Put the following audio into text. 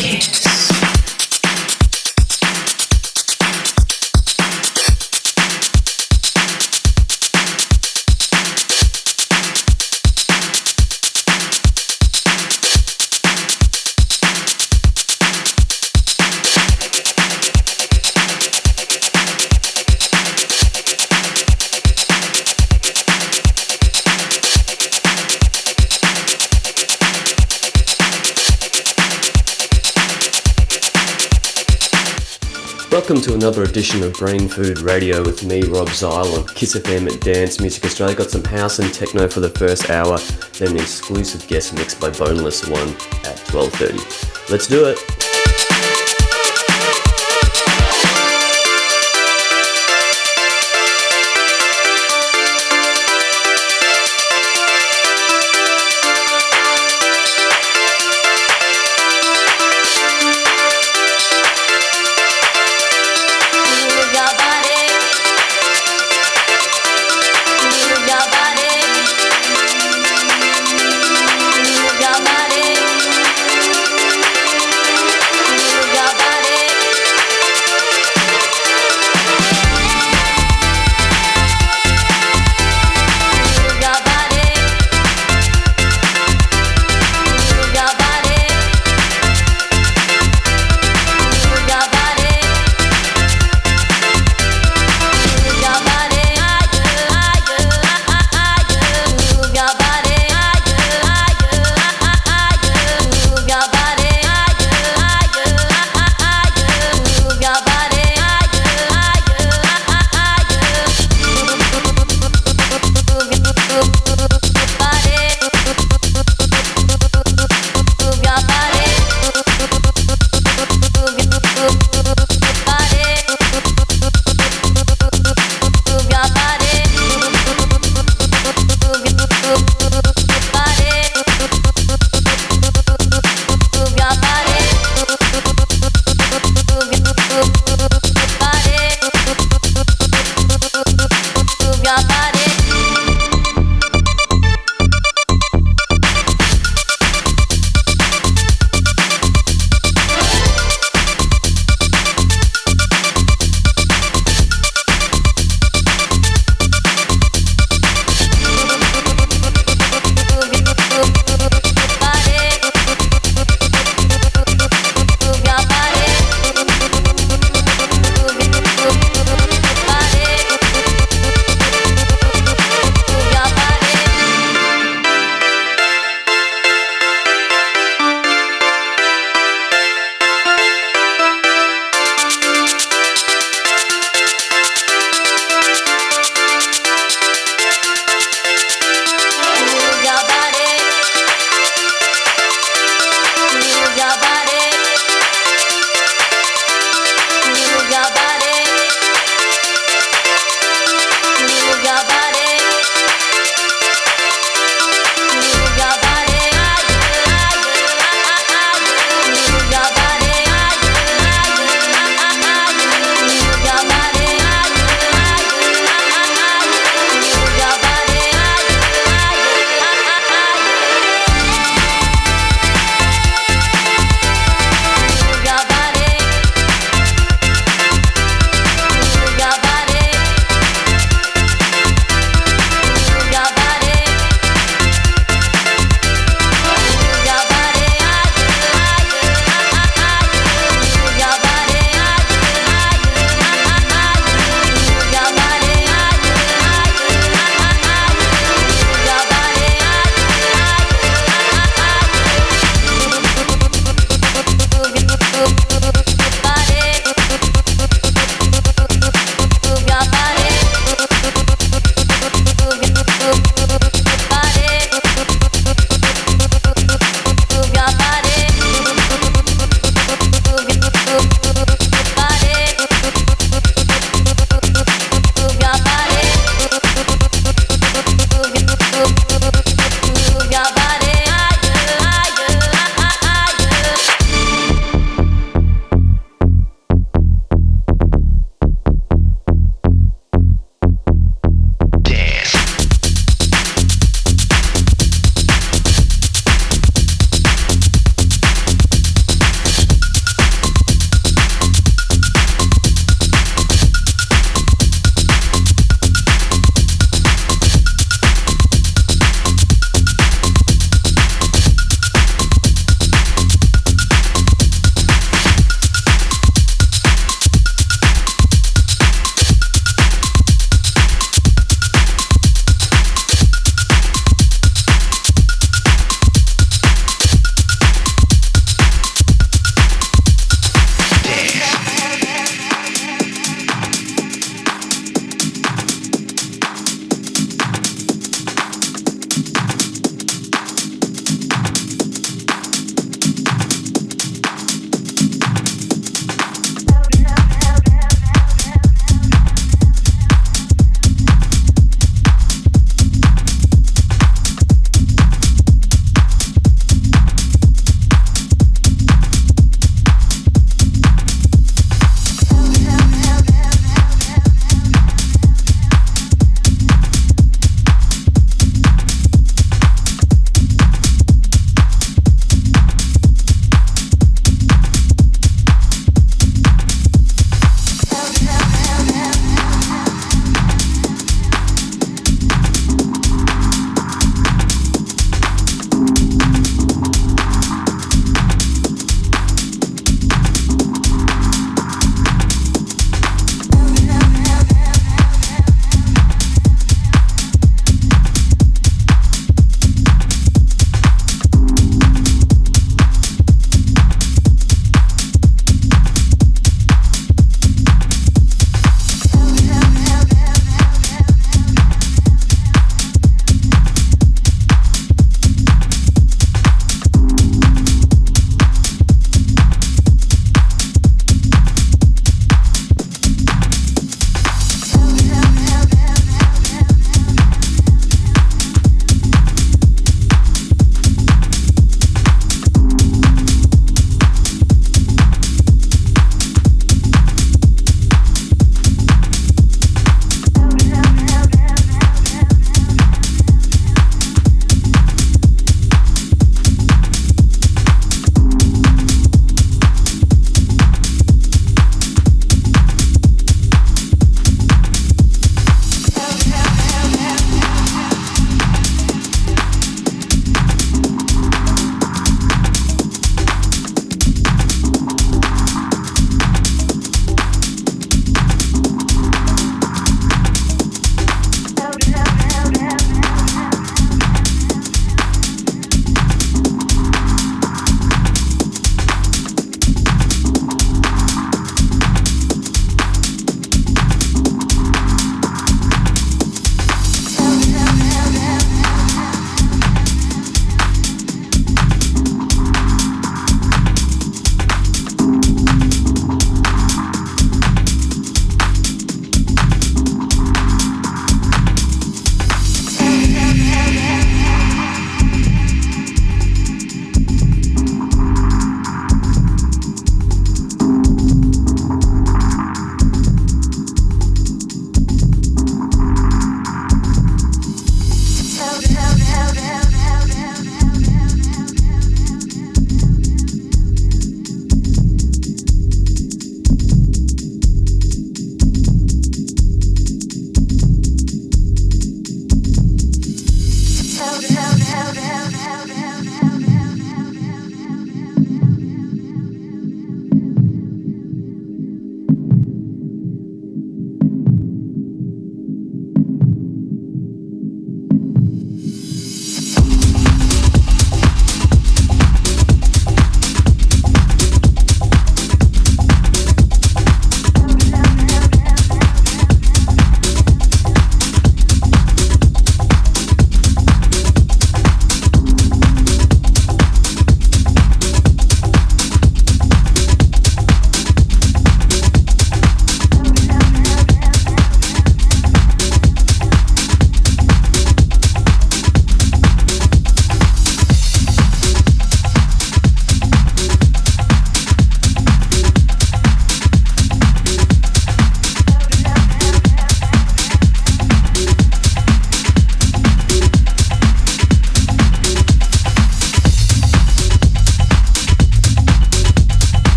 Welcome another edition of Brain Food Radio with me, Rob Zile on Kiss FM at Dance Music Australia. Got some house and techno for the first hour, then an exclusive guest mix by Boneless One at 12.30. Let's do it!